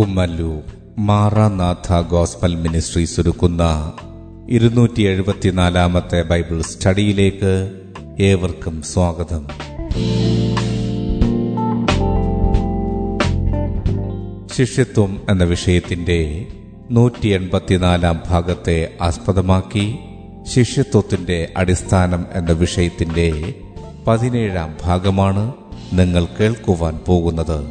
Kummallur Maranatha gospel ministries ഒരുക്കുന്ന ഇരുന്നൂറ്റി എഴുപത്തിനാലാമത്തെ ബൈബിൾ സ്റ്റഡിയിലേക്ക് ഏവർക്കും സ്വാഗതം. ശിഷ്യത്വം എന്ന വിഷയത്തിന്റെ നൂറ്റി എൺപത്തിനാലാം ഭാഗത്തെ ആസ്പദമാക്കി ശിഷ്യത്വത്തിന്റെ അടിസ്ഥാനം എന്ന വിഷയത്തിന്റെ പതിനേഴാം ഭാഗമാണ് നിങ്ങൾ കേൾക്കുവാൻ പോകുന്നത്.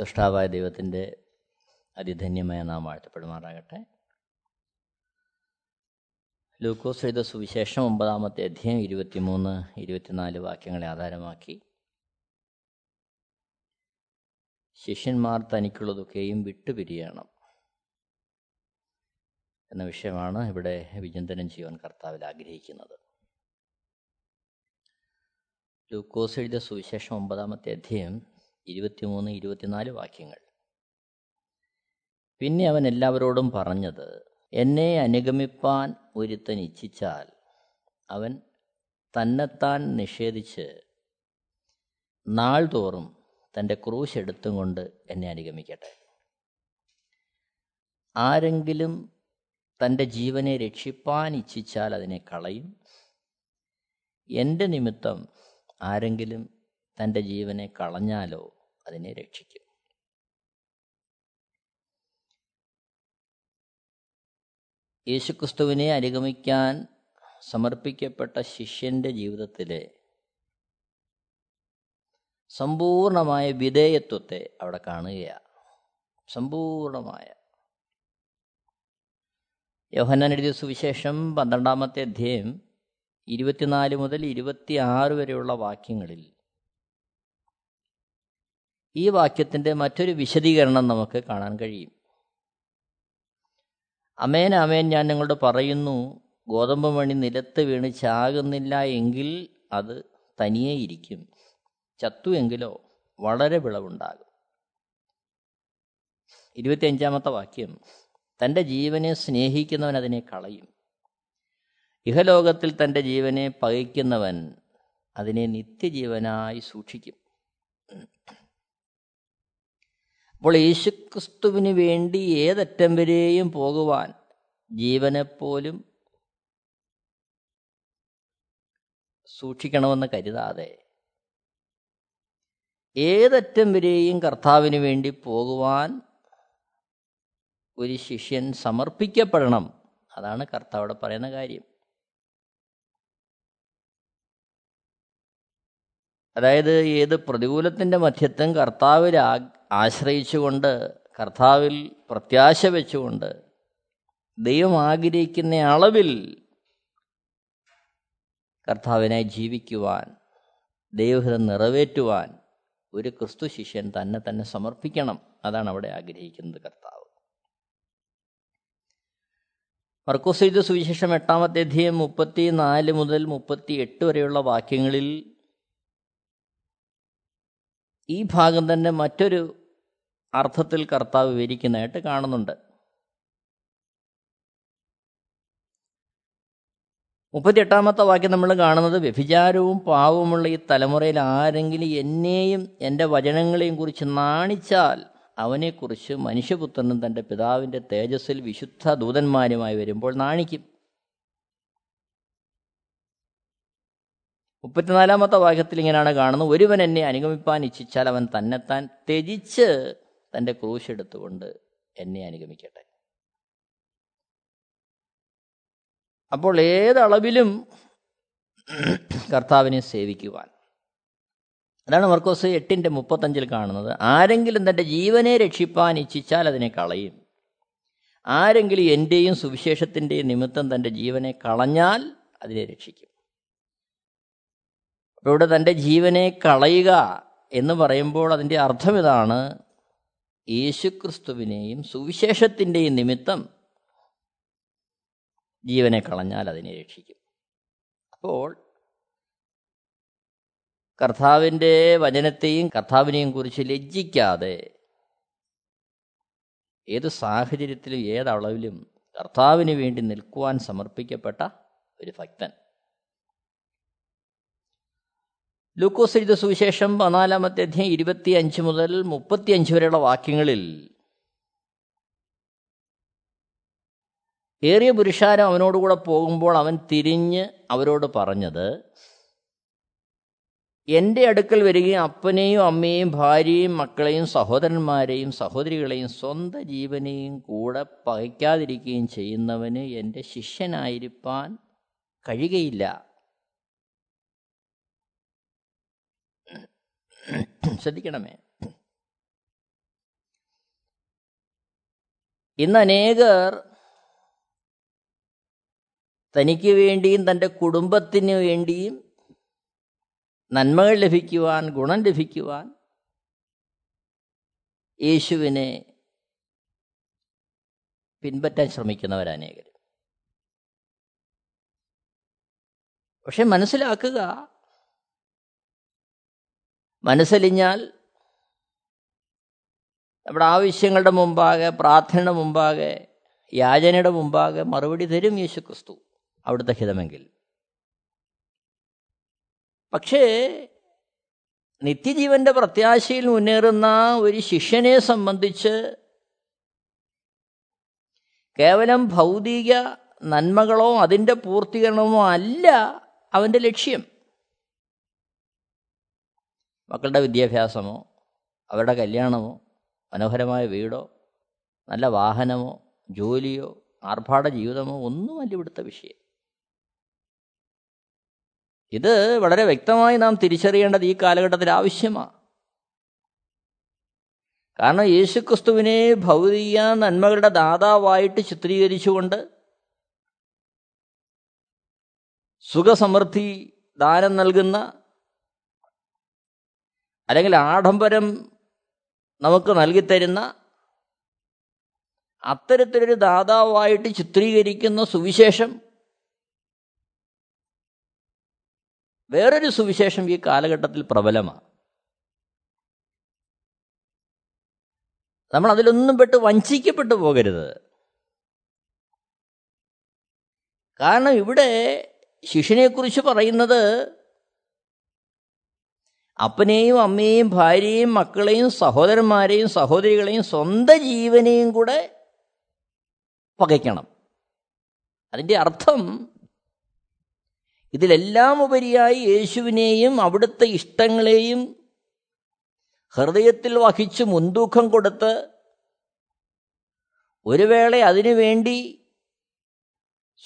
സൃഷ്ടാവായ ദൈവത്തിന്റെ അതിധന്യമായ നാം വാഴ്ത്തപ്പെടുമാറാകട്ടെ ലൂക്കോസ് എഴുത സുവിശേഷം ഒമ്പതാമത്തെ അധ്യയം ഇരുപത്തിമൂന്ന് ഇരുപത്തിനാല് വാക്യങ്ങളെ ആധാരമാക്കി. ശിഷ്യന്മാർ തനിക്കുള്ളതൊക്കെയും വിട്ടുപിരിയണം എന്ന വിഷയമാണ് ഇവിടെ വിചിന്തനം ചെയ്യുവാൻ കർത്താവിൽ ആഗ്രഹിക്കുന്നത്. ലൂക്കോസ് എഴുതിയ സുവിശേഷം ഒമ്പതാമത്തെ അധ്യായം ഇരുപത്തിമൂന്ന് ഇരുപത്തിനാല് വാക്യങ്ങൾ. പിന്നെ അവൻ എല്ലാവരോടും പറഞ്ഞത് എന്നെ അനുഗമിപ്പാൻ ഒരുത്തൻ ഇച്ഛിച്ചാൽ അവൻ തന്നെത്താൻ നിഷേധിച്ച് നാൾതോറും തന്റെ ക്രൂശ് എടുത്തും കൊണ്ട് എന്നെ അനുഗമിക്കട്ടെ. ആരെങ്കിലും തന്റെ ജീവനെ രക്ഷിപ്പാൻ ഇച്ഛിച്ചാൽ അതിനെ കളയും. എന്റെ നിമിത്തം ആരെങ്കിലും തന്റെ ജീവനെ കളഞ്ഞാലോ അതിനെ രക്ഷിക്കും. യേശുക്രിസ്തുവിനെ അനുഗമിക്കാൻ സമർപ്പിക്കപ്പെട്ട ശിഷ്യന്റെ ജീവിതത്തിലെ സമ്പൂർണമായ വിധേയത്വത്തെ അവിടെ കാണുകയാണ്. സമ്പൂർണമായ. യോഹന്നാൻ എഴുതിയ സുവിശേഷം പന്ത്രണ്ടാമത്തെ അധ്യായം ഇരുപത്തിനാല് മുതൽ ഇരുപത്തിയാറ് വരെയുള്ള വാക്യങ്ങളിൽ ഈ വാക്യത്തിന്റെ മറ്റൊരു വിശദീകരണം നമുക്ക് കാണാൻ കഴിയും. അമേൻ അമേൻ ഞാൻ നിങ്ങളോട് പറയുന്നു ഗോതമ്പ് മണി നിലത്ത് വീണ് ചാകുന്നില്ല എങ്കിൽ അത് തനിയേ ഇരിക്കും. ചത്തു എങ്കിലോ വളരെ വിളവുണ്ടാകും. ഇരുപത്തിയഞ്ചാമത്തെ വാക്യം. തന്റെ ജീവനെ സ്നേഹിക്കുന്നവൻ അതിനെ കളയും. ഇഹലോകത്തിൽ തന്റെ ജീവനെ പകയ്ക്കുന്നവൻ അതിനെ നിത്യജീവനായി സൂക്ഷിക്കും. അപ്പോൾ യേശുക്രിസ്തുവിന് വേണ്ടി ഏതറ്റം വരെയും പോകുവാൻ ജീവനെപ്പോലും സൂക്ഷിക്കണമെന്ന് കരുതാതെ ഏതറ്റം വരെയും കർത്താവിന് വേണ്ടി പോകുവാൻ ഒരു ശിഷ്യൻ സമർപ്പിക്കപ്പെടണം. അതാണ് കർത്താവിടെ പറയുന്ന കാര്യം. അതായത് ഏത് പ്രതികൂലത്തിന്റെ മധ്യത്തും കർത്താവിൽ ആശ്രയിച്ചുകൊണ്ട് കർത്താവിൽ പ്രത്യാശ വെച്ചുകൊണ്ട് ദൈവം ആഗ്രഹിക്കുന്ന അളവിൽ കർത്താവിനെ ജീവിക്കുവാൻ ദൈവഹിതം നിറവേറ്റുവാൻ ഒരു ക്രിസ്തു ശിഷ്യൻ തന്നെ തന്നെ സമർപ്പിക്കണം. അതാണ് അവിടെ ആഗ്രഹിക്കുന്നത് കർത്താവ്. മർക്കോസ് സുവിശേഷം എട്ടാമത്തെ അധ്യയം മുപ്പത്തി നാല് മുതൽ മുപ്പത്തി എട്ട് വരെയുള്ള വാക്യങ്ങളിൽ ഈ ഭാഗം തന്നെ മറ്റൊരു അർത്ഥത്തിൽ കർത്താവ് വിവരിക്കുന്നതായിട്ട് കാണുന്നുണ്ട്. മുപ്പത്തിയെട്ടാമത്തെ വാക്യം നമ്മൾ കാണുന്നത് വ്യഭിചാരവും പാവവുമുള്ള ഈ തലമുറയിൽ ആരെങ്കിലും എന്നെയും എന്റെ വചനങ്ങളെയും കുറിച്ച് നാണിച്ചാൽ അവനെക്കുറിച്ച് മനുഷ്യപുത്രനും തന്റെ പിതാവിന്റെ തേജസ്സിൽ വിശുദ്ധ ദൂതന്മാരുമായി വരുമ്പോൾ നാണിക്കും. മുപ്പത്തിനാലാമത്തെ വാക്യത്തിൽ ഇങ്ങനെയാണ് കാണുന്നത് ഒരുവൻ എന്നെ അനുഗമിപ്പാൻ ഇച്ഛിച്ചാൽ അവൻ തന്നെത്താൻ ത്യജിച്ച് തന്റെ ക്രൂശെടുത്തുകൊണ്ട് എന്നെ അനുഗമിക്കട്ടെ. അപ്പോൾ ഏതളവിലും കർത്താവിനെ സേവിക്കുവാൻ. അതാണ് മർക്കോസ് എട്ടിന്റെ മുപ്പത്തഞ്ചിൽ കാണുന്നത്. ആരെങ്കിലും തന്റെ ജീവനെ രക്ഷിപ്പാൻ ഇച്ഛിച്ചാൽ അതിനെ കളയും. ആരെങ്കിലും എന്റെയും സുവിശേഷത്തിന്റെയും നിമിത്തം തന്റെ ജീവനെ കളഞ്ഞാൽ അതിനെ രക്ഷിക്കും. അപ്പോൾ ഇവിടെ തന്റെ ജീവനെ കളയുക എന്ന് പറയുമ്പോൾ അതിന്റെ അർത്ഥം ഇതാണ് യേശുക്രിസ്തുവിനെയും സുവിശേഷത്തിന്റെയും നിമിത്തം ജീവനെ കളഞ്ഞാൽ അതിനെ രക്ഷിക്കും. അപ്പോൾ കർത്താവിന്റെ വചനത്തെയും കർത്താവിനെയും കുറിച്ച് ലജ്ജിക്കാതെ ഏത് സാഹചര്യത്തിലും ഏതളവിലും കർത്താവിന് വേണ്ടി നിൽക്കുവാൻ സമർപ്പിക്കപ്പെട്ട ഒരു ഭക്തൻ ലൂക്കോസ് എഴുത സുവിശേഷം പതിനാലാമത്തെ അധ്യായം ഇരുപത്തി അഞ്ച് മുതൽ മുപ്പത്തിയഞ്ച് വരെയുള്ള വാക്യങ്ങളിൽ ഏറിയ പുരുഷാരം അവനോടുകൂടെ പോകുമ്പോൾ അവൻ തിരിഞ്ഞ് അവരോട് പറഞ്ഞത് എന്റെ അടുക്കൽ വരികയും അപ്പനെയും അമ്മയെയും ഭാര്യയും മക്കളെയും സഹോദരന്മാരെയും സഹോദരികളെയും സ്വന്തം ജീവനെയും കൂടെ പകയ്ക്കാതിരിക്കുകയും ചെയ്യുന്നവന് എന്റെ ശിഷ്യനായിരിക്കാൻ കഴിയുകയില്ല. ശ്രദ്ധിക്കണമേ. ഇന്ന് അനേകർ തനിക്ക് വേണ്ടിയും തന്റെ കുടുംബത്തിന് വേണ്ടിയും നന്മകൾ ലഭിക്കുവാൻ ഗുണം ലഭിക്കുവാൻ യേശുവിനെ പിൻപറ്റാൻ ശ്രമിക്കുന്നവരനേകർ പക്ഷെ മനസ്സിലാക്കുക മനസ്സലിഞ്ഞാൽ നമ്മുടെ ആവശ്യങ്ങളുടെ മുമ്പാകെ പ്രാർത്ഥനയുടെ മുമ്പാകെ യാചനയുടെ മുമ്പാകെ മറുപടി തരും യേശു ക്രിസ്തു അവിടുത്തെ ഹിതമെങ്കിൽ. പക്ഷേ നിത്യജീവന്റെ പ്രത്യാശയിൽ മുന്നേറുന്ന ഒരു ശിഷ്യനെ സംബന്ധിച്ച് കേവലം ഭൗതിക നന്മകളോ അതിന്റെ പൂർത്തീകരണമോ അല്ല അവന്റെ ലക്ഷ്യം. മക്കളുടെ വിദ്യാഭ്യാസമോ അവരുടെ കല്യാണമോ മനോഹരമായ വീടോ നല്ല വാഹനമോ ജോലിയോ ആർഭാട ജീവിതമോ ഒന്നുമല്ല ഇവിടുത്തെ വിഷയം. ഇത് വളരെ വ്യക്തമായി നാം തിരിച്ചറിയേണ്ടത് ഈ കാലഘട്ടത്തിൽ ആവശ്യമാണ്. കാരണം യേശുക്രിസ്തുവിനെ ഭൗതിക നന്മകളുടെ ദാതാവായിട്ട് ചിത്രീകരിച്ചുകൊണ്ട് സുഖസമൃദ്ധി ദാനം നൽകുന്ന അല്ലെങ്കിൽ ആഡംബരം നമുക്ക് നൽകിത്തരുന്ന അത്തരത്തിലൊരു ദാതാവായിട്ട് ചിത്രീകരിക്കുന്ന സുവിശേഷം വേറൊരു സുവിശേഷം ഈ കാലഘട്ടത്തിൽ പ്രബലമാണ്. നമ്മൾ അതിലൊന്നും പെട്ട് വഞ്ചിക്കപ്പെട്ടു പോകരുത്. കാരണം ഇവിടെ ശിഷ്യനെക്കുറിച്ച് പറയുന്നത് അപ്പനെയും അമ്മയെയും ഭാര്യയെയും മക്കളെയും സഹോദരന്മാരെയും സഹോദരികളെയും സ്വന്തം ജീവനെയും കൂടെ പകയ്ക്കണം. അതിന്റെ അർത്ഥം ഇതിലെല്ലാം ഉപരിയായി യേശുവിനെയും അവിടുത്തെ ഇഷ്ടങ്ങളെയും ഹൃദയത്തിൽ വഹിച്ച് മുൻതൂക്കം കൊടുത്ത് ഒരു വേള അതിനുവേണ്ടി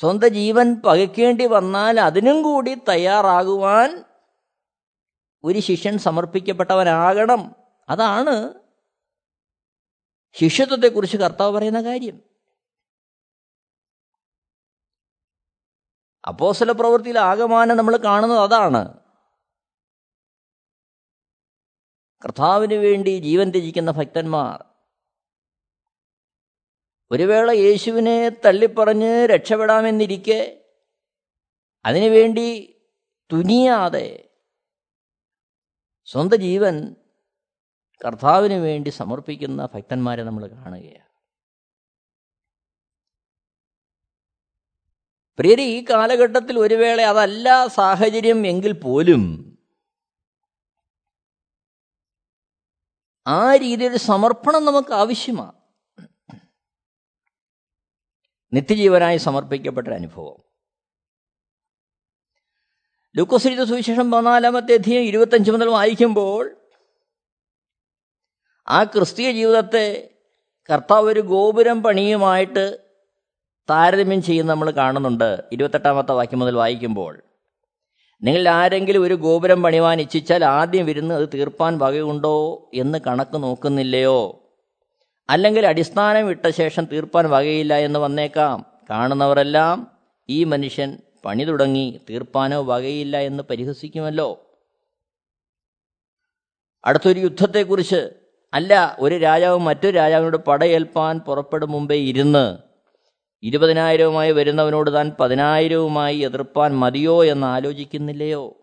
സ്വന്തം ജീവൻ പകയ്ക്കേണ്ടി വന്നാൽ അതിനും കൂടി തയ്യാറാകുവാൻ ഒരു ശിഷ്യൻ സമർപ്പിക്കപ്പെട്ടവനാകണം. അതാണ് ശിഷ്യത്വത്തെക്കുറിച്ച് കർത്താവ് പറയുന്ന കാര്യം. അപ്പോസല പ്രവൃത്തിയിൽ ആകമാനം നമ്മൾ കാണുന്നത് അതാണ്. കർത്താവിന് വേണ്ടി ജീവൻ ത്യജിക്കുന്ന ഭക്തന്മാർ. ഒരു വേള യേശുവിനെ തള്ളിപ്പറഞ്ഞ് രക്ഷപ്പെടാമെന്നിരിക്കെ അതിനുവേണ്ടി തുനിയാതെ സ്വന്തം ജീവൻ കർത്താവിന് വേണ്ടി സമർപ്പിക്കുന്ന ഭക്തന്മാരെ നമ്മൾ കാണുകയാണ്. പ്രിയര് ഈ കാലഘട്ടത്തിൽ ഒരു വേള അതല്ല സാഹചര്യം എങ്കിൽ പോലും ആ രീതിയിൽ സമർപ്പണം നമുക്ക് ആവശ്യമാണ്. നിത്യജീവനായി സമർപ്പിക്കപ്പെട്ട അനുഭവം. ലൂക്കോസിരിത സുവിശേഷം പതിനാലാമത്തെ അധ്യയം ഇരുപത്തഞ്ച് മുതൽ വായിക്കുമ്പോൾ ആ ക്രിസ്തീയ ജീവിതത്തെ കർത്താവ് ഒരു ഗോപുരം പണിയുമായിട്ട് താരതമ്യം ചെയ്യുന്ന നമ്മൾ കാണുന്നുണ്ട്. ഇരുപത്തെട്ടാമത്തെ വാക്യം മുതൽ വായിക്കുമ്പോൾ. നിങ്ങൾ ആരെങ്കിലും ഒരു ഗോപുരം പണിവാൻ ഇച്ഛിച്ചാൽ ആദ്യം വരുന്ന് അത് തീർപ്പാൻ വകയുണ്ടോ എന്ന് കണക്ക് നോക്കുന്നില്ലയോ? അല്ലെങ്കിൽ അടിസ്ഥാനം ഇട്ട ശേഷം തീർപ്പാൻ വകയില്ല എന്ന് വന്നേക്കാം. കാണുന്നവരെല്ലാം ഈ മനുഷ്യൻ പണി തുടങ്ങി തീർപ്പാനോ വകയില്ല എന്ന് പരിഹസിക്കുമല്ലോ. അടുത്തൊരു യുദ്ധത്തെക്കുറിച്ച് അല്ല ഒരു രാജാവ് മറ്റൊരു രാജാവിനോട് പടയേൽപ്പാൻ പുറപ്പെടും മുമ്പേ ഇരുന്ന് ഇരുപതിനായിരവുമായി വരുന്നവനോട് താൻ പതിനായിരവുമായി എതിർപ്പാൻ മതിയോ എന്ന് ആലോചിക്കുന്നില്ലയോ?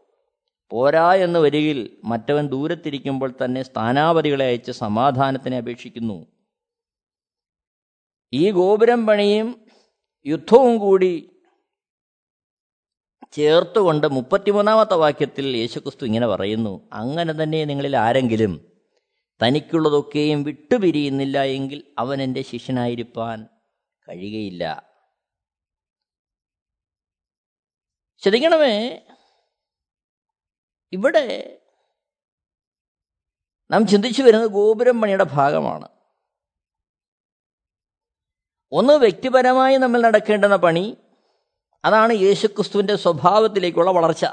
പോരാ എന്ന് വരികിൽ മറ്റവൻ ദൂരത്തിരിക്കുമ്പോൾ തന്നെ സ്ഥാനാപതികളെ അയച്ച് സമാധാനത്തിനെ അപേക്ഷിക്കുന്നു. ഈ ഗോപുരം പണിയും യുദ്ധവും കൂടി ചേർത്തുകൊണ്ട് മുപ്പത്തിമൂന്നാമത്തെ വാക്യത്തിൽ യേശുക്രിസ്തു ഇങ്ങനെ പറയുന്നു അങ്ങനെ തന്നെ നിങ്ങളിൽ ആരെങ്കിലും തനിക്കുള്ളതൊക്കെയും വിട്ടുപിരിയുന്നില്ല എങ്കിൽ അവൻ എന്റെ ശിഷ്യനായിരിക്കാൻ കഴിയുകയില്ല. ശ്രദ്ധിക്കണമേ ഇവിടെ നാം ചിന്തിച്ചു വരുന്നത് ഗോപുരം പണിയുടെ ഭാഗമാണ്. ഒന്ന് വ്യക്തിപരമായി നമ്മൾ നടക്കേണ്ടുന്ന പണി അതാണ് യേശുക്രിസ്തുവിന്റെ സ്വഭാവത്തിലേക്കുള്ള വളർച്ച.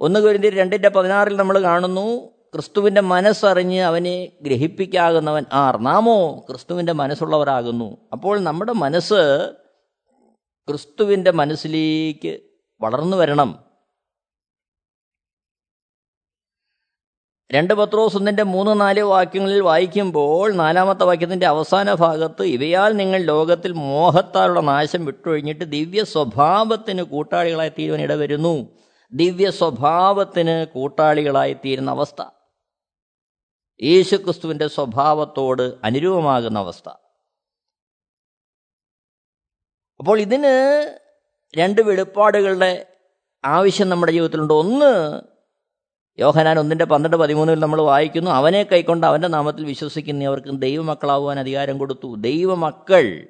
ഒന്ന് കുരിന്തിർ രണ്ടിന്റെ പതിനാറിൽ നമ്മൾ കാണുന്നു ക്രിസ്തുവിന്റെ മനസ്സറിഞ്ഞ് അവനെ ഗ്രഹിപ്പിക്കാകുന്നവൻ ആർ. നാമോ ക്രിസ്തുവിന്റെ മനസ്സുള്ളവരാകുന്നു. അപ്പോൾ നമ്മുടെ മനസ്സ് ക്രിസ്തുവിന്റെ മനസ്സിലേക്ക് വളർന്നു വരണം. രണ്ട് പത്രോസ് ഒന്നിന്റെ മൂന്ന് നാല് വാക്യങ്ങളിൽ വായിക്കുമ്പോൾ നാലാമത്തെ വാക്യത്തിന്റെ അവസാന ഭാഗത്ത് ഇവയാൽ നിങ്ങൾ ലോകത്തിൽ മോഹത്താലുള്ള നാശം വിട്ടൊഴിഞ്ഞിട്ട് ദിവ്യ സ്വഭാവത്തിന് കൂട്ടാളികളായി തീരുവാൻ ഇടവരുന്നു. ദിവ്യ സ്വഭാവത്തിന് കൂട്ടാളികളായി തീരുന്ന അവസ്ഥ. യേശുക്രിസ്തുവിന്റെ സ്വഭാവത്തോട് അനുരൂപമാകുന്ന അവസ്ഥ. അപ്പോൾ ഇതിന് രണ്ട് വെളിപ്പാടുകളുടെ ആവശ്യം നമ്മുടെ ജീവിതത്തിലുണ്ട്. ഒന്ന് യോഹനാൻ ഒന്നിന്റെ പന്ത്രണ്ട് പതിമൂന്നിൽ നമ്മൾ വായിക്കുന്നു അവനെ കൈക്കൊണ്ട് അവന്റെ നാമത്തിൽ വിശ്വസിക്കുന്ന വിശ്വസിക്കുന്നവർക്ക് ദൈവമക്കളാവാൻ അധികാരം കൊടുത്തു. ദൈവമക്കൾ.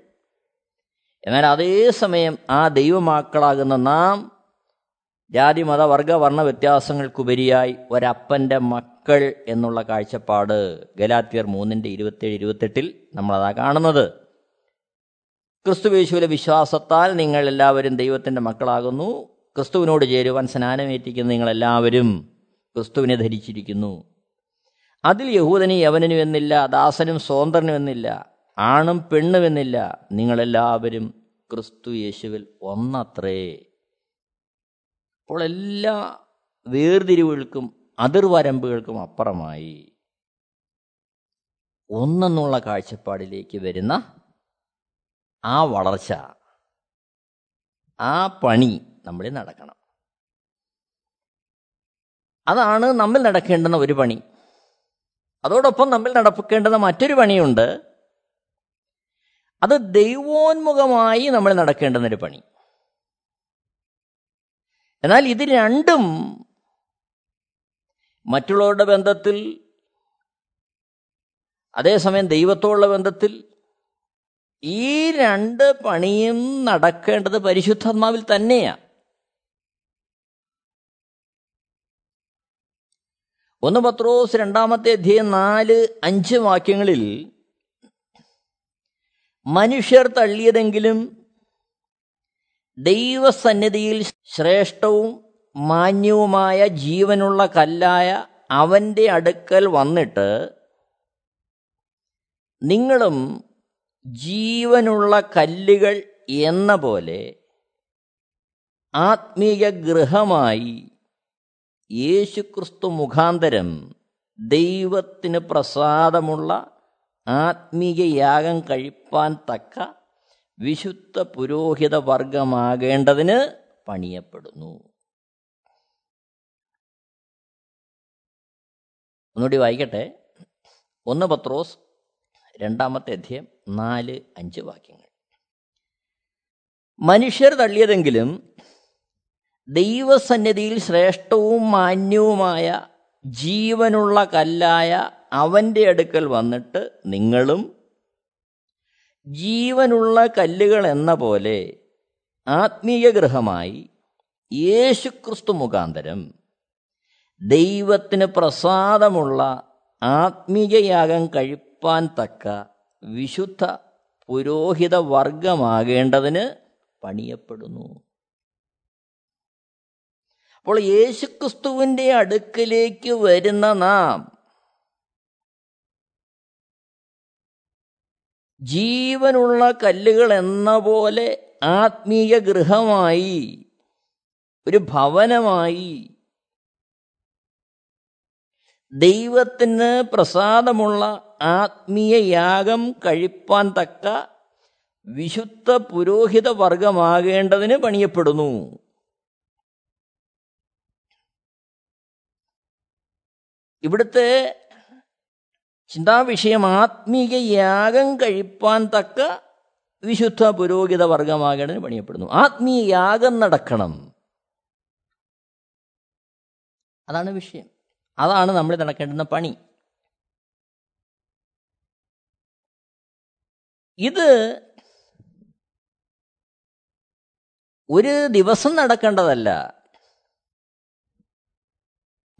എന്നാൽ അതേ സമയം ആ ദൈവമക്കളാകുന്ന നാം ജാതി മത വർഗ വർണ വ്യത്യാസങ്ങൾക്കുപരിയായി ഒരപ്പന്റെ മക്കൾ എന്നുള്ള കാഴ്ചപ്പാട് ഗലാത്തിയർ മൂന്നിന്റെ ഇരുപത്തേഴ് ഇരുപത്തെട്ടിൽ നമ്മളതാ കാണുന്നത്. ക്രിസ്തുവേശുവിലെ വിശ്വാസത്താൽ നിങ്ങൾ എല്ലാവരും ദൈവത്തിന്റെ മക്കളാകുന്നു. ക്രിസ്തുവിനോട് ചേരുവാൻ സ്നാനമേറ്റിക്കുന്ന നിങ്ങളെല്ലാവരും ക്രിസ്തുവിനെ ധരിച്ചിരിക്കുന്നു. അതിൽ യഹൂദനും യവനനും എന്നില്ല ദാസനും സ്വതന്ത്രനും എന്നില്ല ആണും പെണ്ണും എന്നില്ല നിങ്ങളെല്ലാവരും ക്രിസ്തു യേശുവിൽ ഒന്നത്രേ. അപ്പോൾ എല്ലാ വേർതിരിവുകൾക്കും അതിർവരമ്പുകൾക്കും അപ്പുറമായി ഒന്നെന്നുള്ള കാഴ്ചപ്പാടിലേക്ക് വരുന്ന ആ വളർച്ച ആ പണി നമ്മളിൽ നടക്കണം. അതാണ് നമ്മിൽ നടക്കേണ്ടുന്ന ഒരു പണി. അതോടൊപ്പം നമ്മിൽ നടക്കേണ്ടുന്ന മറ്റൊരു പണിയുണ്ട്. അത് ദൈവോന്മുഖമായി നമ്മൾ നടക്കേണ്ടുന്ന ഒരു പണി. എന്നാൽ ഇത് രണ്ടും മറ്റുള്ളവരുടെ ബന്ധത്തിൽ അതേസമയം ദൈവത്തോടുള്ള ബന്ധത്തിൽ ഈ രണ്ട് പണിയും നടക്കേണ്ടത് പരിശുദ്ധാത്മാവിൽ തന്നെയാണ് ഒന്ന് പത്രോസ് രണ്ടാമത്തെ അധ്യയം നാല് അഞ്ച് വാക്യങ്ങളിൽ മനുഷ്യർ തള്ളിയതെങ്കിലും ദൈവസന്നിധിയിൽ ശ്രേഷ്ഠവും മാന്യവുമായ ജീവനുള്ള കല്ലായ അവന്റെ അടുക്കൽ വന്നിട്ട് നിങ്ങളും ജീവനുള്ള കല്ലുകൾ എന്ന പോലെ ആത്മീയ ഗൃഹമായി യേശുക്രിസ്തു മുഖാന്തരം ദൈവത്തിന് പ്രസാദമുള്ള ആത്മീയ യാഗം കഴിപ്പാൻ തക്ക വിശുദ്ധ പുരോഹിത വർഗമാകേണ്ടതിന് പണിയപ്പെടുന്നു. ഒന്നുകൂടി വായിക്കട്ടെ. ഒന്ന് പത്രോസ് രണ്ടാമത്തെ അധ്യയം നാല് അഞ്ച് വാക്യങ്ങൾ. മനുഷ്യർ തള്ളിയതെങ്കിലും ദൈവസന്നിധിയിൽ ശ്രേഷ്ഠവും മാന്യവുമായ ജീവനുള്ള കല്ലായ അവന്റെ അടുക്കൽ വന്നിട്ട് നിങ്ങളും ജീവനുള്ള കല്ലുകൾ എന്ന പോലെ ആത്മീയ ഗൃഹമായി യേശുക്രിസ്തു മുഖാന്തരം ദൈവത്തിന് പ്രസാദമുള്ള ആത്മീയയാഗം കഴിപ്പാൻ തക്ക വിശുദ്ധ പുരോഹിത വർഗമാകേണ്ടതിന് പണിയപ്പെടുന്നു. അപ്പോൾ യേശുക്രിസ്തുവിന്റെ അടുക്കിലേക്ക് വരുന്ന നാം ജീവനുള്ള കല്ലുകൾ എന്ന പോലെ ആത്മീയ ഗൃഹമായി ഒരു ഭവനമായി ദൈവത്തിന് പ്രസാദമുള്ള ആത്മീയ യാഗം കഴിപ്പാൻ തക്ക വിശുദ്ധ പുരോഹിത വർഗമാകേണ്ടതിന് പണിയപ്പെടുന്നു. ഇവിടുത്തെ ചിന്താവിഷയം ആത്മീയ യാഗം കഴിപ്പാൻ തക്ക വിശുദ്ധ പുരോഹിത വർഗമാകേണ്ടതിന് പണിയപ്പെടുന്നു. ആത്മീയ യാഗം നടക്കണം. അതാണ് വിഷയം. അതാണ് നമ്മൾ നടക്കേണ്ടുന്ന പണി. ഇത് ഒരു ദിവസം നടക്കേണ്ടതല്ല.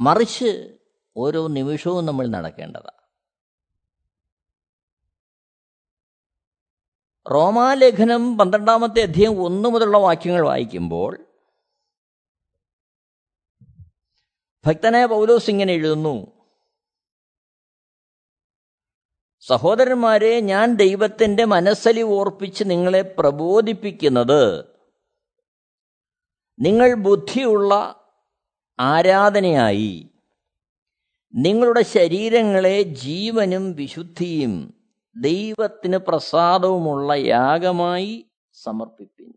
മറിച്ച് ഓരോ നിമിഷവും നമ്മൾ നടക്കേണ്ടതാണ് റോമാലേഖനം പന്ത്രണ്ടാമത്തെ അധ്യയം ഒന്ന് മുതലുള്ള വാക്യങ്ങൾ വായിക്കുമ്പോൾ ഭക്തനായ പൗലോസ് ഇങ്ങനെ എഴുതുന്നു. സഹോദരന്മാരെ ഞാൻ ദൈവത്തിന്റെ മനസ്സലി ഓർപ്പിച്ച് നിങ്ങളെ പ്രബോധിപ്പിക്കുന്നത് നിങ്ങൾ ബുദ്ധിയുള്ള ആരാധനയായി. നിങ്ങളുടെ ശരീരങ്ങളെ ജീവനും വിശുദ്ധിയും ദൈവത്തിന് പ്രസാദവുമുള്ള യാഗമായി സമർപ്പിപ്പിൻ.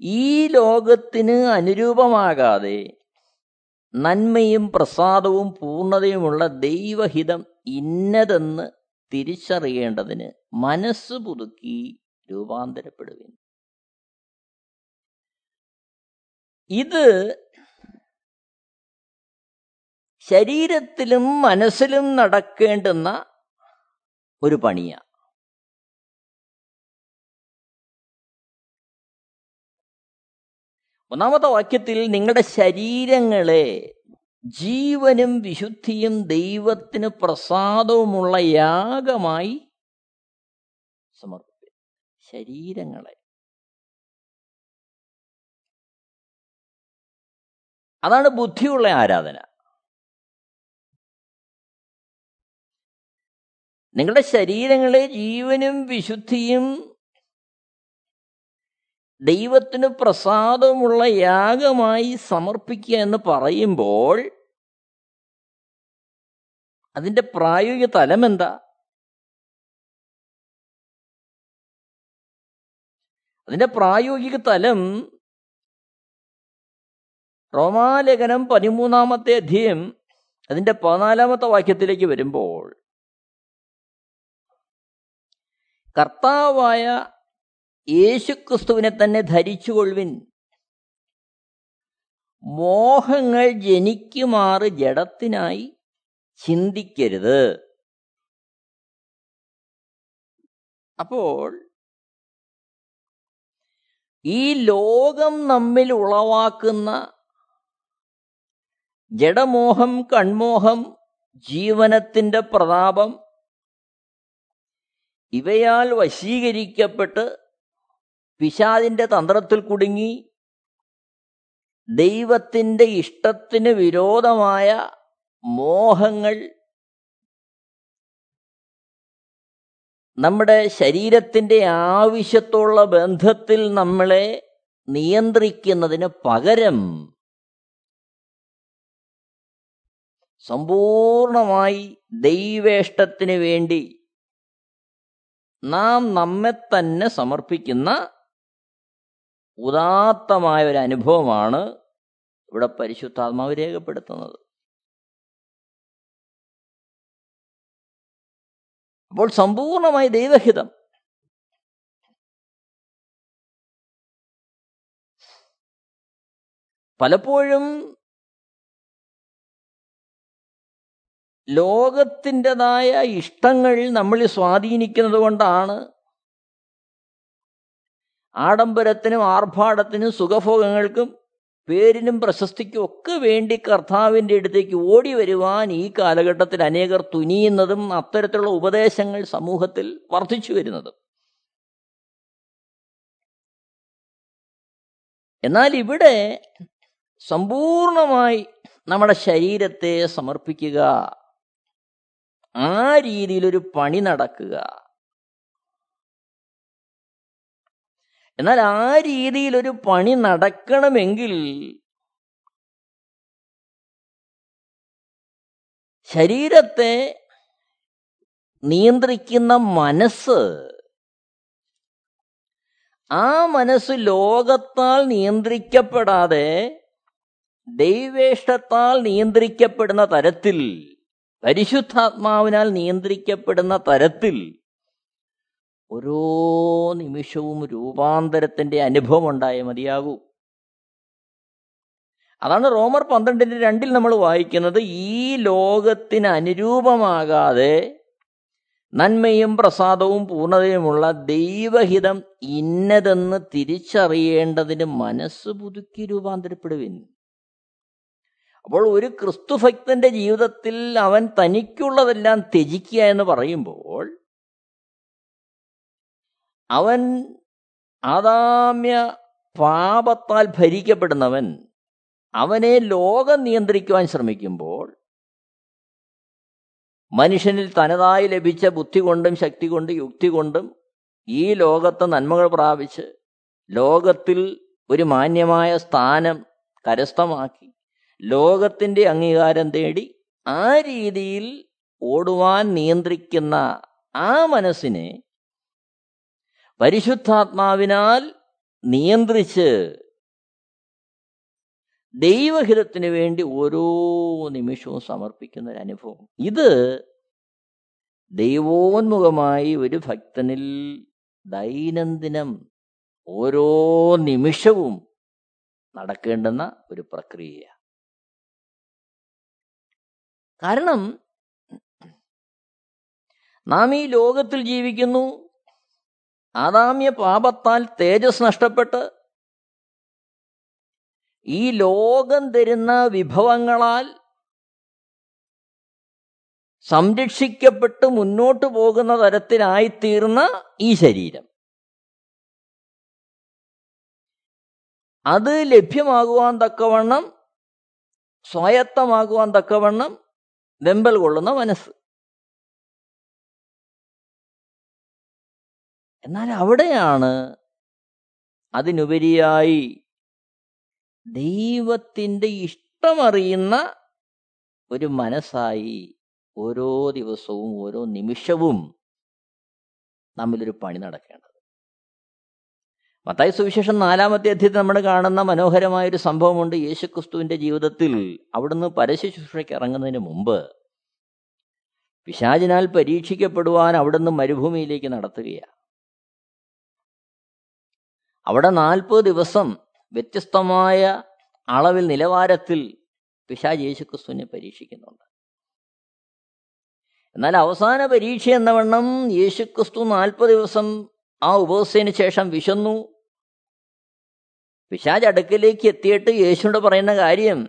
ഈ ലോകത്തിന് അനുരൂപമാകാതെ നന്മയും പ്രസാദവും പൂർണതയുമുള്ള ദൈവഹിതം ഇന്നതെന്ന് തിരിച്ചറിയേണ്ടതിന് മനസ്സ് പുതുക്കി രൂപാന്തരപ്പെടുവിൻ. ഇത് ശരീരത്തിലും മനസ്സിലും നടക്കേണ്ടുന്ന ഒരു പണിയാണ് ഒന്നാമത്തെ വാക്യത്തിൽ നിങ്ങളുടെ ശരീരങ്ങളെ ജീവനും വിശുദ്ധിയും ദൈവത്തിന് പ്രസാദവുമുള്ള യാഗമായി സമർപ്പിക്കും ശരീരങ്ങളെ. അതാണ് ബുദ്ധിയുള്ള ആരാധന. നിങ്ങളുടെ ശരീരങ്ങളെ ജീവനും വിശുദ്ധിയും ദൈവത്തിന് പ്രസാദമുള്ള യാഗമായി സമർപ്പിക്കുക എന്ന് പറയുമ്പോൾ അതിന്റെ പ്രായോഗിക തലം എന്താ? അതിന്റെ പ്രായോഗിക തലം റോമാലേഖനം പതിമൂന്നാമത്തെ അധ്യയം അതിന്റെ പതിനാലാമത്തെ വാക്യത്തിലേക്ക് വരുമ്പോൾ കർത്താവായ യേശുക്രിസ്തുവിനെ തന്നെ ധരിച്ചുകൊള്ളുവിൻ. മോഹങ്ങൾ ജനിക്കുമാറ് ജഡത്തിനായി ചിന്തിക്കരുത്. അപ്പോൾ ഈ ലോകം നമ്മിൽ ഉളവാക്കുന്ന ജഡമോഹം കൺമോഹം ജീവനത്തിന്റെ പ്രതാപം ഇവയാൽ വശീകരിക്കപ്പെട്ട് പിശാദിന്റെ തന്ത്രത്തിൽ കുടുങ്ങി ദൈവത്തിന്റെ ഇഷ്ടത്തിന് വിരോധമായ മോഹങ്ങൾ നമ്മുടെ ശരീരത്തിന്റെ ആവശ്യത്തുള്ള ബന്ധത്തിൽ നമ്മളെ നിയന്ത്രിക്കുന്നതിന് പകരം സമ്പൂർണമായി ദൈവേഷ്ടത്തിന് വേണ്ടി നാം നമ്മെ തന്നെ സമർപ്പിക്കുന്ന ഉദാത്തമായ ഒരു അനുഭവമാണ് ഇവിടെ പരിശുദ്ധാത്മാവ് രേഖപ്പെടുത്തുന്നത്. അപ്പോൾ സമ്പൂർണമായി ദൈവഹിതം. പലപ്പോഴും ലോകത്തിന്റെതായ ഇഷ്ടങ്ങൾ നമ്മൾ സ്വാധീനിക്കുന്നത് കൊണ്ടാണ് ആഡംബരത്തിനും ആർഭാടത്തിനും സുഖഭോഗങ്ങൾക്കും പേരിനും പ്രശസ്തിക്കും ഒക്കെ വേണ്ടി കർത്താവിന്റെ അടുത്തേക്ക് ഓടി വരുവാൻ ഈ കാലഘട്ടത്തിൽ അനേകർ തുനിയുന്നതും അത്തരത്തിലുള്ള ഉപദേശങ്ങൾ സമൂഹത്തിൽ വർദ്ധിച്ചു വരുന്നതും. എന്നാൽ ഇവിടെ സമ്പൂർണമായി നമ്മുടെ ശരീരത്തെ സമർപ്പിക്കുക ആ രീതിയിലൊരു പണി നടക്കുക. എന്നാൽ ആ രീതിയിലൊരു പണി നടക്കണമെങ്കിൽ ശരീരത്തെ നിയന്ത്രിക്കുന്ന മനസ്സ് ആ മനസ്സ് ലോകത്താൽ നിയന്ത്രിക്കപ്പെടാതെ ദൈവേഷ്ടത്താൽ നിയന്ത്രിക്കപ്പെടുന്ന തരത്തിൽ പരിശുദ്ധാത്മാവിനാൽ നിയന്ത്രിക്കപ്പെടുന്ന തരത്തിൽ ഓരോ നിമിഷവും രൂപാന്തരത്തിന്റെ അനുഭവം ഉണ്ടായേ മതിയാകൂ. അതാണ് റോമർ പന്ത്രണ്ടിന്റെ രണ്ടിൽ നമ്മൾ വായിക്കുന്നത് ഈ ലോകത്തിന് അനുരൂപമാകാതെ നന്മയും പ്രസാദവും പൂർണതയുമുള്ള ദൈവഹിതം ഇന്നതെന്ന് തിരിച്ചറിയേണ്ടതിന് മനസ്സ് പുതുക്കി രൂപാന്തരപ്പെടുവിൻ. അപ്പോൾ ഒരു ക്രിസ്തുഭക്തന്റെ ജീവിതത്തിൽ അവൻ തനിക്കുള്ളതെല്ലാം ത്യജിക്കുക എന്ന് പറയുമ്പോൾ അവൻ ആദാമ്യ പാപത്താൽ ഭരിക്കപ്പെടുന്നവൻ അവനെ ലോകം നിയന്ത്രിക്കുവാൻ ശ്രമിക്കുമ്പോൾ മനുഷ്യനിൽ തനതായി ലഭിച്ച ബുദ്ധി കൊണ്ടും ശക്തി കൊണ്ടും യുക്തി കൊണ്ടും ഈ ലോകത്തെ നന്മകൾ പ്രാപിച്ച് ലോകത്തിൽ ഒരു മാന്യമായ സ്ഥാനം കരസ്ഥമാക്കി ലോകത്തിന്റെ അംഗീകാരം തേടി ആ രീതിയിൽ ഓടുവാൻ നിയന്ത്രിക്കുന്ന ആ മനസ്സിനെ പരിശുദ്ധാത്മാവിനാൽ നിയന്ത്രിച്ച് ദൈവഹിതത്തിന് വേണ്ടി ഓരോ നിമിഷവും സമർപ്പിക്കുന്ന ഒരു അനുഭവം ഇത് ദൈവോന്മുഖമായി ഒരു ഭക്തനിൽ ദൈനംദിനം ഓരോ നിമിഷവും നടക്കേണ്ടുന്ന ഒരു പ്രക്രിയ കാരണം നാം ഈ ലോകത്തിൽ ജീവിക്കുന്നു. ആദാമ്യ പാപത്താൽ തേജസ് നഷ്ടപ്പെട്ട് ഈ ലോകം തരുന്ന വിഭവങ്ങളാൽ സംരക്ഷിക്കപ്പെട്ട് മുന്നോട്ട് പോകുന്ന തരത്തിലായിത്തീർന്ന ഈ ശരീരം. അത് ലഭ്യമാകുവാൻ തക്കവണ്ണം സ്വായത്തമാകുവാൻ തക്കവണ്ണം വെമ്പൽ കൊള്ളുന്ന മനസ്സ്. എന്നാൽ അവിടെയാണ് അതിനുപരിയായി ദൈവത്തിന്റെ ഇഷ്ടമറിയുന്ന ഒരു മനസ്സായി ഓരോ ദിവസവും ഓരോ നിമിഷവും നമ്മിലൊരു പണി നടക്കേണ്ടത്. മത്തായി സുവിശേഷം നാലാമത്തെ അധ്യയത്തിൽ നമ്മൾ കാണുന്ന മനോഹരമായൊരു സംഭവമുണ്ട് യേശുക്രിസ്തുവിന്റെ ജീവിതത്തിൽ അവിടുന്ന് പരശുശ്രൂഷയ്ക്ക് ഇറങ്ങുന്നതിന് മുമ്പ്. പിശാചിനാൽ പരീക്ഷിക്കപ്പെടുവാൻ അവിടുന്ന് മരുഭൂമിയിലേക്ക് നടത്തുകയാണ്. അവിടെ നാൽപ്പത് ദിവസം വ്യത്യസ്തമായ അളവിൽ നിലവാരത്തിൽ പിശാജ് യേശുക്രിസ്തുവിനെ പരീക്ഷിക്കുന്നുണ്ട്. എന്നാൽ അവസാന പരീക്ഷ എന്ന വണ്ണം യേശുക്രിസ്തു നാൽപ്പത് ദിവസം ആ ഉപവസത്തിന് ശേഷം വിശന്നു. പിശാജ് അടുക്കലേക്ക് എത്തിയിട്ട് യേശുവിനോട് പറയുന്ന കാര്യം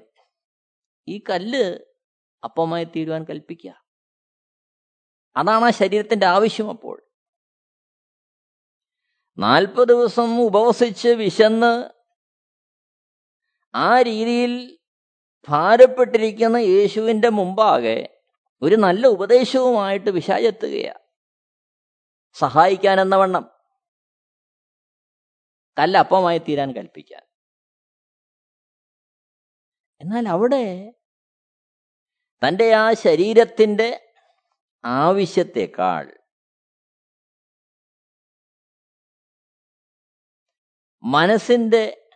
ഈ കല്ല് അപ്പമായി തീരുവാൻ കൽപ്പിക്കുക. അതാണ് ആ ശരീരത്തിന്റെ ആവശ്യം അപ്പോൾ. നാൽപ്പത് ദിവസം ഉപവസിച്ച് വിശന്ന് ആ രീതിയിൽ ഭാരപ്പെട്ടിരിക്കുന്ന യേശുവിന്റെ മുമ്പാകെ ഒരു നല്ല ഉപദേശവുമായിട്ട് വിശാചെത്തുകയാണ് സഹായിക്കാനെന്ന വണ്ണം. കല്ലപ്പമായി തീരാൻ കൽപ്പിക്കാൻ. എന്നാൽ അവിടെ തന്റെ ആ ശരീരത്തിന്റെ ആവശ്യത്തെക്കാൾ മനസ്സിന്റെ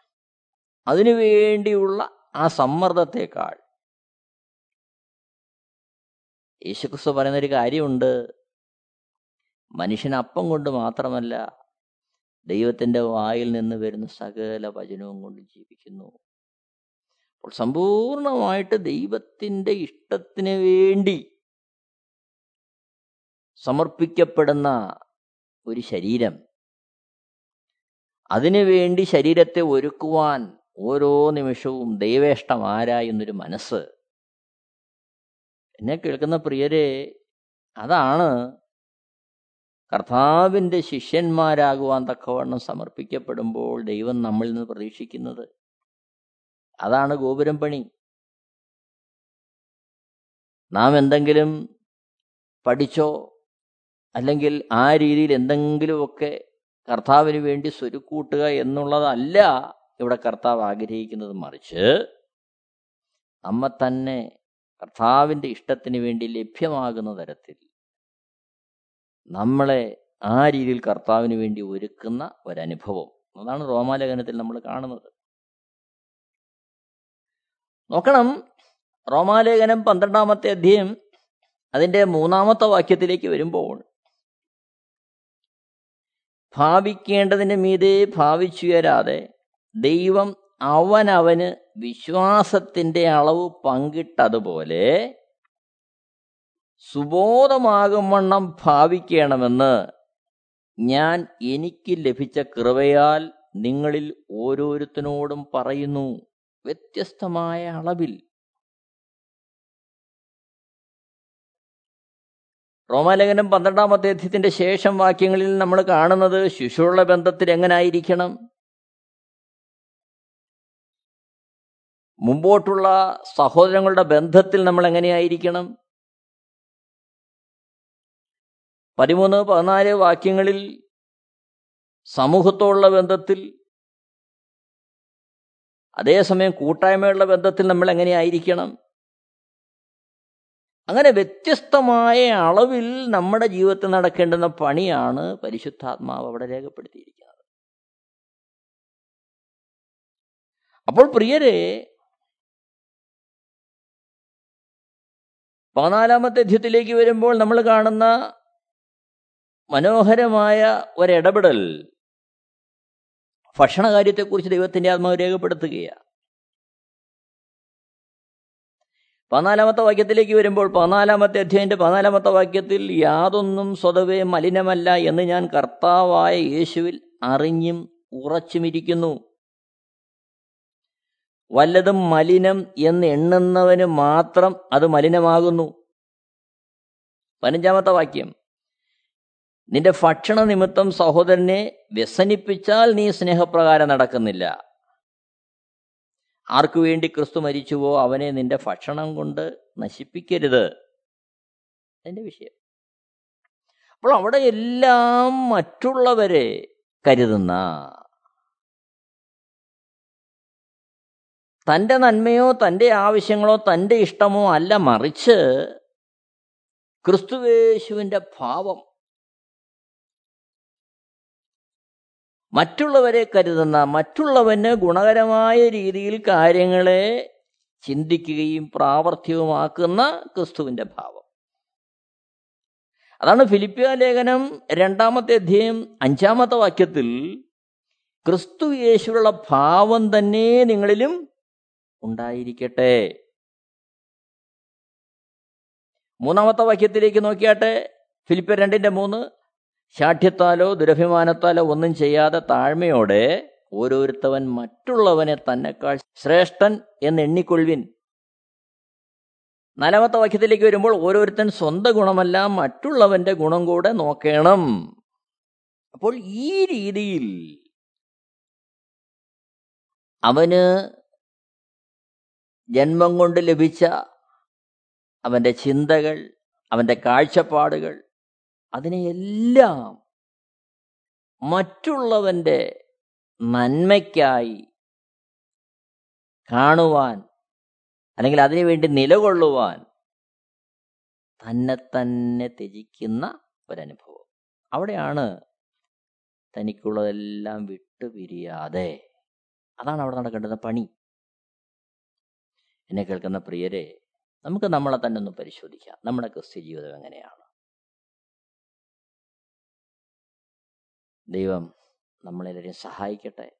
അതിനുവേണ്ടിയുള്ള ആ സമ്മർദ്ദത്തെക്കാൾ യേശുക്രിസ്തു പറയുന്നൊരു കാര്യമുണ്ട്. മനുഷ്യൻ അപ്പം കൊണ്ട് മാത്രമല്ല ദൈവത്തിന്റെ വായിൽ നിന്ന് വരുന്ന സകല വചനവും കൊണ്ട് ജീവിക്കുന്നു. അപ്പോൾ സമ്പൂർണമായിട്ട് ദൈവത്തിന്റെ ഇഷ്ടത്തിന് വേണ്ടി സമർപ്പിക്കപ്പെടുന്ന ഒരു ശരീരം. അതിനു വേണ്ടി ശരീരത്തെ ഒരുക്കുവാൻ ഓരോ നിമിഷവും ദൈവേഷ്ടം ആരായുന്നൊരു മനസ്സ്. എന്നെ കേൾക്കുന്ന പ്രിയരെ അതാണ് കർത്താവിന്റെ ശിഷ്യന്മാരാകുവാൻ തക്കവണ്ണം സമർപ്പിക്കപ്പെടുമ്പോൾ ദൈവം നമ്മളിൽ നിന്ന് പ്രതീക്ഷിക്കുന്നത് അതാണ് ഗോപുരം പണി. നാം എന്തെങ്കിലും പഠിച്ചോ അല്ലെങ്കിൽ ആ രീതിയിൽ എന്തെങ്കിലുമൊക്കെ കർത്താവിന് വേണ്ടി സ്വരുക്കൂട്ടുക എന്നുള്ളതല്ല ഇവിടെ കർത്താവ് ആഗ്രഹിക്കുന്നത്. മറിച്ച് നമ്മെ തന്നെ കർത്താവിന്റെ ഇഷ്ടത്തിന് വേണ്ടി ലഭ്യമാകുന്ന തരത്തിൽ നമ്മളെ ആ രീതിയിൽ കർത്താവിന് വേണ്ടി ഒരുക്കുന്ന ഒരനുഭവം. അതാണ് റോമാലേഖനത്തിൽ നമ്മൾ കാണുന്നത്. നോക്കണം റോമാലേഖനം പന്ത്രണ്ടാമത്തെ അധ്യയം അതിന്റെ മൂന്നാമത്തെ വാക്യത്തിലേക്ക് വരുമ്പോൾ ഭാവിക്കേണ്ടതിന് മീതെ ഭാവിച്ചുയരാതെ ദൈവം അവനവന് വിശ്വാസത്തിന്റെ അളവ് പങ്കിട്ടതുപോലെ സുബോധമാകും വണ്ണം ഭാവിക്കണമെന്ന് ഞാൻ എനിക്ക് ലഭിച്ച കൃപയാൽ നിങ്ങളിൽ ഓരോരുത്തരോടും പറയുന്നു വ്യത്യസ്തമായ അളവിൽ. റോമാലേഖനം പന്ത്രണ്ടാം അധ്യായത്തിന്റെ ശേഷം വാക്യങ്ങളിൽ നമ്മൾ കാണുന്നത് ശിശുള്ള ബന്ധത്തിൽ എങ്ങനായിരിക്കണം? മുമ്പോട്ടുള്ള സഹോദരങ്ങളുടെ ബന്ധത്തിൽ നമ്മൾ എങ്ങനെയായിരിക്കണം? പതിമൂന്ന് പതിനാല് വാക്യങ്ങളിൽ സമൂഹത്തോടുള്ള ബന്ധത്തിൽ അതേസമയം കൂട്ടായ്മയുള്ള ബന്ധത്തിൽ നമ്മൾ എങ്ങനെയായിരിക്കണം അങ്ങനെ വ്യത്യസ്തമായ അളവിൽ നമ്മുടെ ജീവിതത്തിൽ നടക്കേണ്ടുന്ന പണിയാണ് പരിശുദ്ധാത്മാവ് അവിടെ രേഖപ്പെടുത്തിയിരിക്കുന്നത്. അപ്പോൾ പ്രിയരെ പതിനാലാമത്തെ അധ്യത്തിലേക്ക് വരുമ്പോൾ നമ്മൾ കാണുന്ന മനോഹരമായ ഒരിടപെടൽ. ഭക്ഷണകാര്യത്തെക്കുറിച്ച് ദൈവത്തിന്റെ ആത്മാവ് രേഖപ്പെടുത്തുകയാണ്. പതിനാലാമത്തെ വാക്യത്തിലേക്ക് വരുമ്പോൾ പതിനാലാമത്തെ അധ്യായന്റെ പതിനാലാമത്തെ വാക്യത്തിൽ യാതൊന്നും സ്വതവേ മലിനമല്ല എന്ന് ഞാൻ കർത്താവായ യേശുവിൽ അറിഞ്ഞും ഉറച്ചുമിരിക്കുന്നു വല്ലതും മലിനം എന്ന് എണ്ണുന്നവന് മാത്രം അത് മലിനമാകുന്നു. പതിനഞ്ചാമത്തെ വാക്യം. നിന്റെ ഭക്ഷണ നിമിത്തം സഹോദരനെ വ്യസനിപ്പിച്ചാൽ നീ സ്നേഹപ്രകാരം നടക്കുന്നില്ല. ആർക്കു വേണ്ടി ക്രിസ്തു മരിച്ചുവോ അവനെ നിന്റെ ഭക്ഷണം കൊണ്ട് നശിപ്പിക്കരുത്. അതിന്റെ വിഷയം. അപ്പോൾ അവിടെ എല്ലാം മറ്റുള്ളവരെ കരുതുന്ന തന്റെ നന്മയോ തന്റെ ആവശ്യങ്ങളോ തന്റെ ഇഷ്ടമോ അല്ല മറിച്ച് ക്രിസ്തുവേശുവിന്റെ ഭാവം മറ്റുള്ളവരെ കരുതുന്ന മറ്റുള്ളവന് ഗുണകരമായ രീതിയിൽ കാര്യങ്ങളെ ചിന്തിക്കുകയും പ്രാവർത്തികമാക്കുന്ന ക്രിസ്തുവിന്റെ ഭാവം. അതാണ് ഫിലിപ്പിയ ലേഖനം രണ്ടാമത്തെ അധ്യയം അഞ്ചാമത്തെ വാക്യത്തിൽ ക്രിസ്തു യേശുള്ള ഭാവം തന്നെ നിങ്ങളിലും ഉണ്ടായിരിക്കട്ടെ. മൂന്നാമത്തെ വാക്യത്തിലേക്ക് നോക്കിയാട്ടെ. ഫിലിപ്പിയ രണ്ടിന്റെ മൂന്ന് ശാഠ്യത്താലോ ദുരഭിമാനത്താലോ ഒന്നും ചെയ്യാതെ താഴ്മയോടെ ഓരോരുത്തവൻ മറ്റുള്ളവനെ തന്നെക്കാൾ ശ്രേഷ്ഠൻ എന്ന് എണ്ണിക്കൊള്ളുവിൻ. നാലാമത്തെ വാക്യത്തിലേക്ക് വരുമ്പോൾ ഓരോരുത്തൻ സ്വന്തം ഗുണമല്ല മറ്റുള്ളവന്റെ ഗുണം കൂടെ നോക്കണം. അപ്പോൾ ഈ രീതിയിൽ അവന് ജന്മം കൊണ്ട് ലഭിച്ച അവന്റെ ചിന്തകൾ അവന്റെ കാഴ്ചപ്പാടുകൾ അതിനെയെല്ലാം മറ്റുള്ളവന്റെ നന്മയ്ക്കായി കാണുവാൻ അല്ലെങ്കിൽ അതിനുവേണ്ടി നിലകൊള്ളുവാൻ തന്നെ തന്നെ ത്യജിക്കുന്ന ഒരനുഭവം. അവിടെയാണ് തനിക്കുള്ളതെല്ലാം വിട്ടുപിരിയാതെ അതാണ് അവിടെ നടക്കേണ്ടുന്ന പണി. എന്നെ കേൾക്കുന്ന പ്രിയരെ നമുക്ക് നമ്മളെ തന്നെ ഒന്ന് പരിശോധിക്കാം. നമ്മുടെ ക്രിസ്ത്യ ജീവിതം എങ്ങനെയാണ്? ദൈവം നമ്മളെല്ലാവരെയും സഹായിക്കട്ടെ.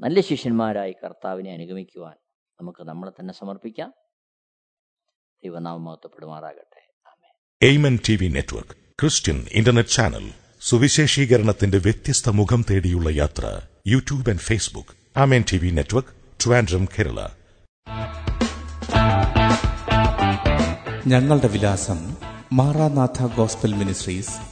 നല്ല ശിഷ്യന്മാരായി കർത്താവിനെ അനുഗമിക്കുവാൻ നമുക്ക് നമ്മളെ തന്നെ സമർപ്പിക്കാം. ദൈവനാമം മഹത്വപ്പെടുമാറാകട്ടെ Amen T V network Christian internet channel സുവിശേഷീകരണത്തിന്റെ വ്യത്യസ്ത മുഖം തേടിയുള്ള യാത്ര YouTube and Facebook Amen T V network Trivandrum Kerala. ഞങ്ങളുടെ വിലാസം Maranatha gospel ministries